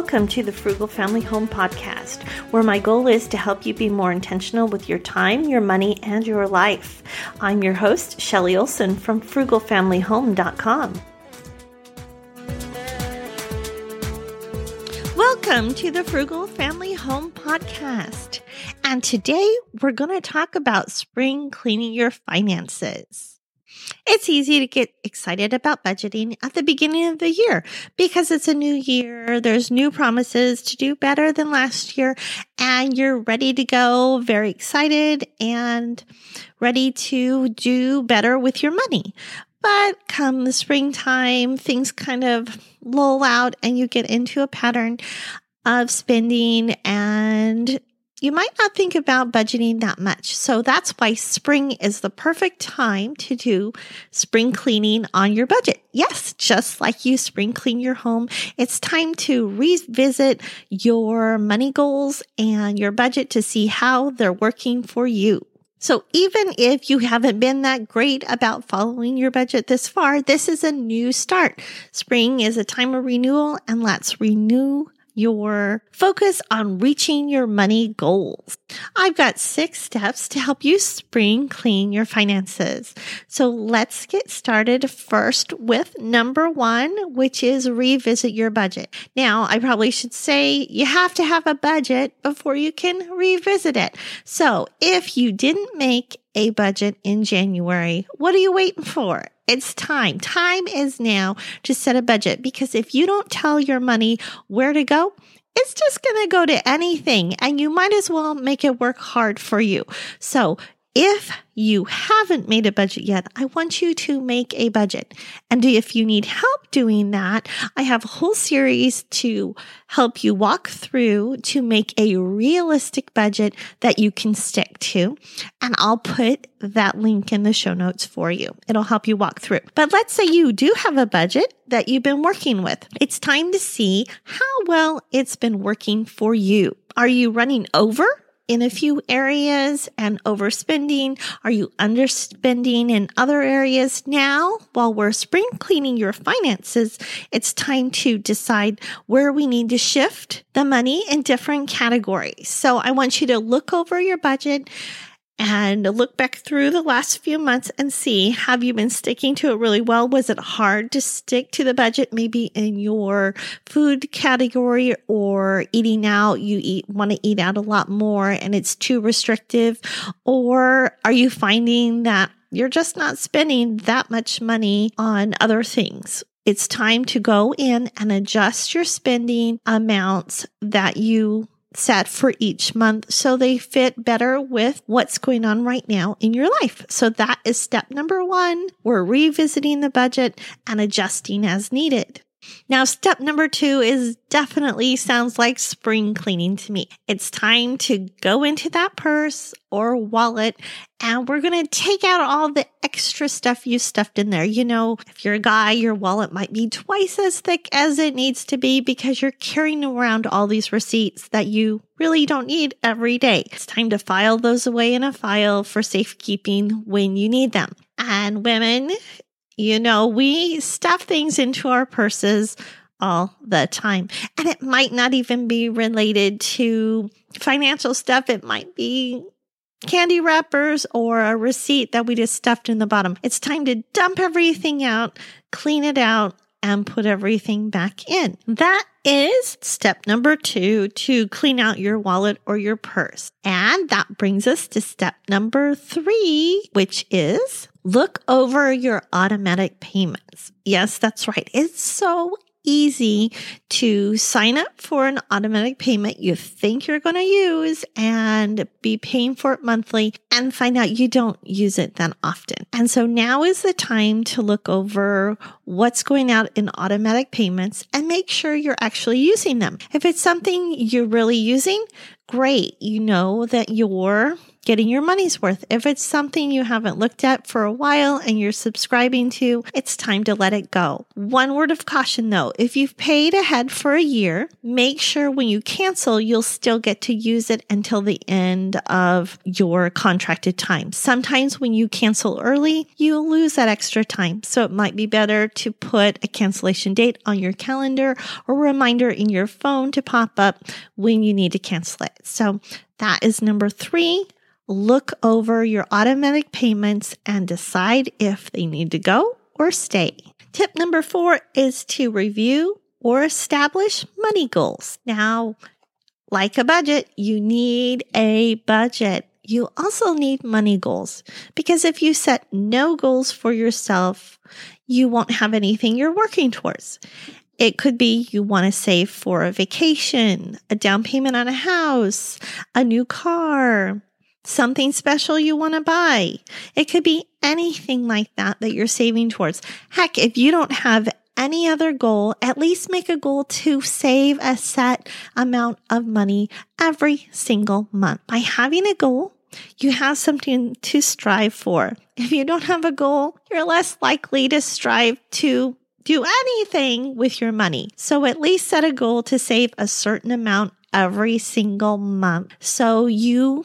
Welcome to the Frugal Family Home Podcast, where my goal is to help you be more intentional with your time, your money, and your life. I'm your host, Shelly Olson from frugalfamilyhome.com. Welcome to the Frugal Family Home Podcast. And today we're going to talk about spring cleaning your finances. It's easy to get excited about budgeting at the beginning of the year because it's a new year. There's new promises to do better than last year and you're ready to go, very excited and ready to do better with your money. But come the springtime, things kind of lull out and you get into a pattern of spending and you might not think about budgeting that much. So that's why spring is the perfect time to do spring cleaning on your budget. Yes, just like you spring clean your home, it's time to revisit your money goals and your budget to see how they're working for you. So even if you haven't been that great about following your budget this far, this is a new start. Spring is a time of renewal and let's renew your focus on reaching your money goals. I've got six steps to help you spring clean your finances. So let's get started first with number one, which is revisit your budget. Now, I probably should say you have to have a budget before you can revisit it. So if you didn't make a budget in January, what are you waiting for? It's time. Time is now to set a budget because if you don't tell your money where to go, it's just going to go to anything and you might as well make it work hard for you. So if you haven't made a budget yet, I want you to make a budget. And if you need help doing that, I have a whole series to help you walk through to make a realistic budget that you can stick to. And I'll put that link in the show notes for you. It'll help you walk through. But let's say you do have a budget that you've been working with. It's time to see how well it's been working for you. Are you running over in a few areas and overspending? Are you underspending in other areas? Now, while we're spring cleaning your finances, it's time to decide where we need to shift the money in different categories. So I want you to look over your budget and look back through the last few months and see have you been sticking to it really well? Was it hard to stick to the budget maybe in your food category or eating out? You eat want to eat out a lot more and it's too restrictive or are you finding that you're just not spending that much money on other things? It's time to go in and adjust your spending amounts that you set for each month so they fit better with what's going on right now in your life. So that is step number one. We're revisiting the budget and adjusting as needed. Now, step number two is definitely sounds like spring cleaning to me. It's time to go into that purse or wallet and we're going to take out all the extra stuff you stuffed in there. You know, if you're a guy, your wallet might be twice as thick as it needs to be because you're carrying around all these receipts that you really don't need every day. It's time to file those away in a file for safekeeping when you need them. And women, you know, we stuff things into our purses all the time. And it might not even be related to financial stuff. It might be candy wrappers or a receipt that we just stuffed in the bottom. It's time to dump everything out, clean it out, and put everything back in. That is step number two to clean out your wallet or your purse. And that brings us to step number three, which is Look over your automatic payments. Yes, that's right. It's so easy to sign up for an automatic payment you think you're going to use and be paying for it monthly and find out you don't use it that often. And so now is the time to look over what's going out in automatic payments and make sure you're actually using them. If it's something you're really using, great. You know that you're getting your money's worth. If it's something you haven't looked at for a while and you're subscribing to, it's time to let it go. One word of caution though, if you've paid ahead for a year, make sure when you cancel, you'll still get to use it until the end of your contracted time. Sometimes when you cancel early, you'll lose that extra time. So it might be better to put a cancellation date on your calendar or reminder in your phone to pop up when you need to cancel it. So that is number three. Look over your automatic payments and decide if they need to go or stay. Tip number four is to review or establish money goals. Now, like a budget, you need a budget. You also need money goals because if you set no goals for yourself, you won't have anything you're working towards. It could be you want to save for a vacation, a down payment on a house, a new car, something special you want to buy. It could be anything like that that you're saving towards. Heck, if you don't have any other goal, at least make a goal to save a set amount of money every single month. By having a goal, you have something to strive for. If you don't have a goal, you're less likely to strive to do anything with your money. So at least set a goal to save a certain amount every single month. So you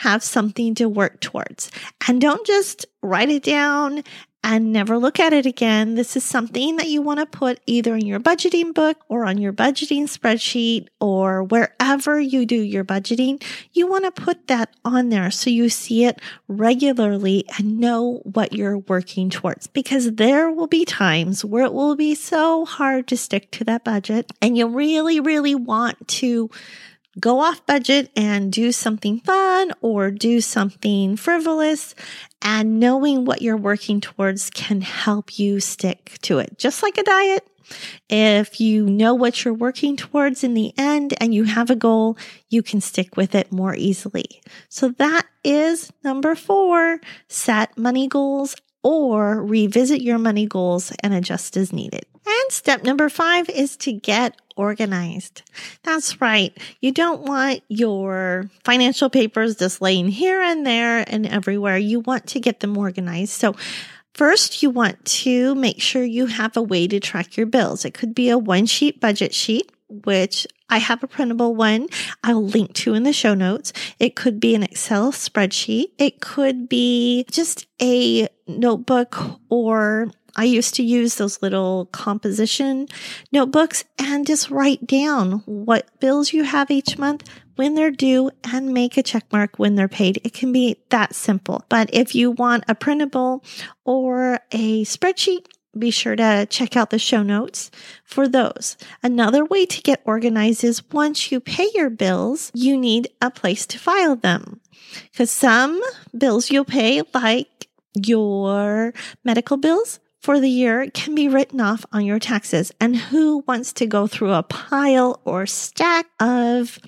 have something to work towards. And don't just write it down and never look at it again. This is something that you want to put either in your budgeting book or on your budgeting spreadsheet or wherever you do your budgeting. You want to put that on there so you see it regularly and know what you're working towards because there will be times where it will be so hard to stick to that budget and you really, really want to go off budget and do something fun or do something frivolous. And knowing what you're working towards can help you stick to it. Just like a diet. If you know what you're working towards in the end and you have a goal, you can stick with it more easily. So that is number four set money goals or revisit your money goals and adjust as needed. And step number five is to get organized. That's right. You don't want your financial papers just laying here and there and everywhere. You want to get them organized. So First, you want to make sure you have a way to track your bills. It could be a one sheet budget sheet, which I have a printable one I'll link to in the show notes. It could be an Excel spreadsheet. It could be just a notebook or I used to use those little composition notebooks and just write down what bills you have each month, when they're due, and make a check mark when they're paid. It can be that simple. But if you want a printable or a spreadsheet, be sure to check out the show notes for those. Another way to get organized is once you pay your bills, you need a place to file them. Because some bills you'll pay, like your medical bills, for the year can be written off on your taxes. And who wants to go through a pile or stack of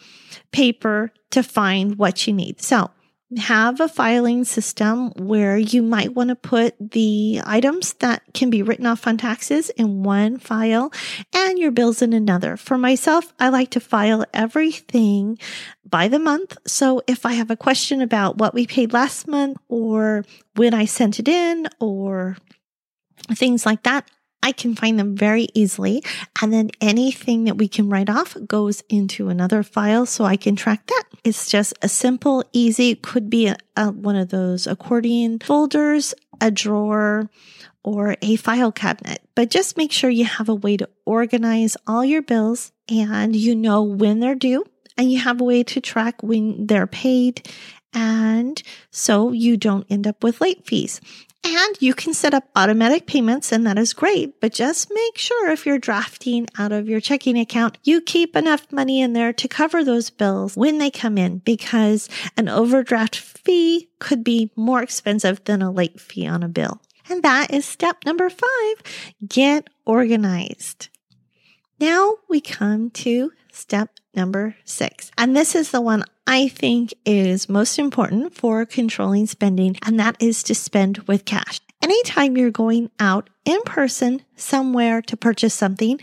paper to find what you need? So have a filing system where you might want to put the items that can be written off on taxes in one file and your bills in another. For myself, I like to file everything by the month. So if I have a question about what we paid last month or when I sent it in or things like that, I can find them very easily. And then anything that we can write off goes into another file so I can track that. It's just a simple, easy, could be a, a, one of those accordion folders, a drawer, or a file cabinet. But just make sure you have a way to organize all your bills and you know when they're due and you have a way to track when they're paid. And so you don't end up with late fees. And you can set up automatic payments, and that is great. But just make sure if you're drafting out of your checking account, you keep enough money in there to cover those bills when they come in, because an overdraft fee could be more expensive than a late fee on a bill. And that is step number five get organized. Now we come to step number six. And this is the one I think is most important for controlling spending, and that is to spend with cash. Anytime you're going out in person somewhere to purchase something,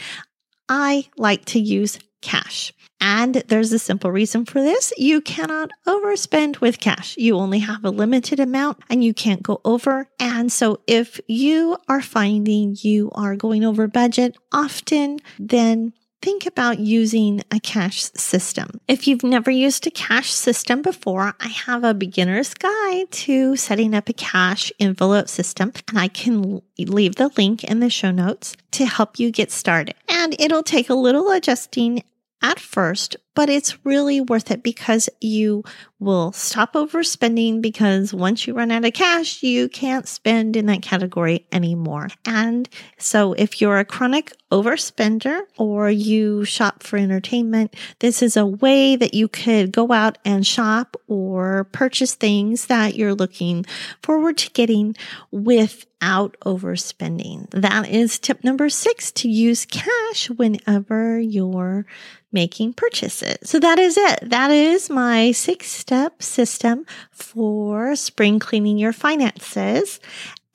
I like to use cash. And there's a simple reason for this. You cannot overspend with cash. You only have a limited amount and you can't go over. And so if you are finding you are going over budget often, then think about using a cash system. If you've never used a cash system before, I have a beginner's guide to setting up a cash envelope system, and I can leave the link in the show notes to help you get started. And it'll take a little adjusting at first, but it's really worth it because you will stop overspending because once you run out of cash, you can't spend in that category anymore. And so if you're a chronic overspender or you shop for entertainment, this is a way that you could go out and shop or purchase things that you're looking forward to getting without overspending. That is tip number six to use cash whenever you're making purchases. So that is it. That is my six step system for spring cleaning your finances.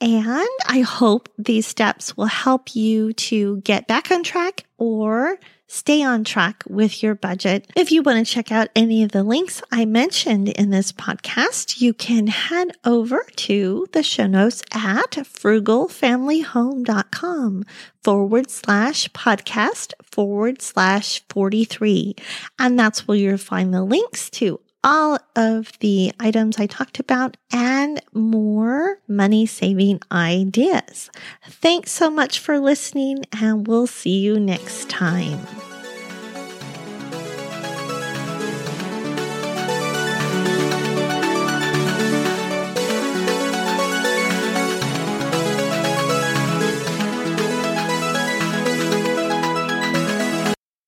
And I hope these steps will help you to get back on track or stay on track with your budget. If you want to check out any of the links I mentioned in this podcast, you can head over to the show notes at frugalfamilyhome.com forward slash podcast forward slash 43. And that's where you'll find the links to all of the items I talked about and more money saving ideas. Thanks so much for listening, and we'll see you next time.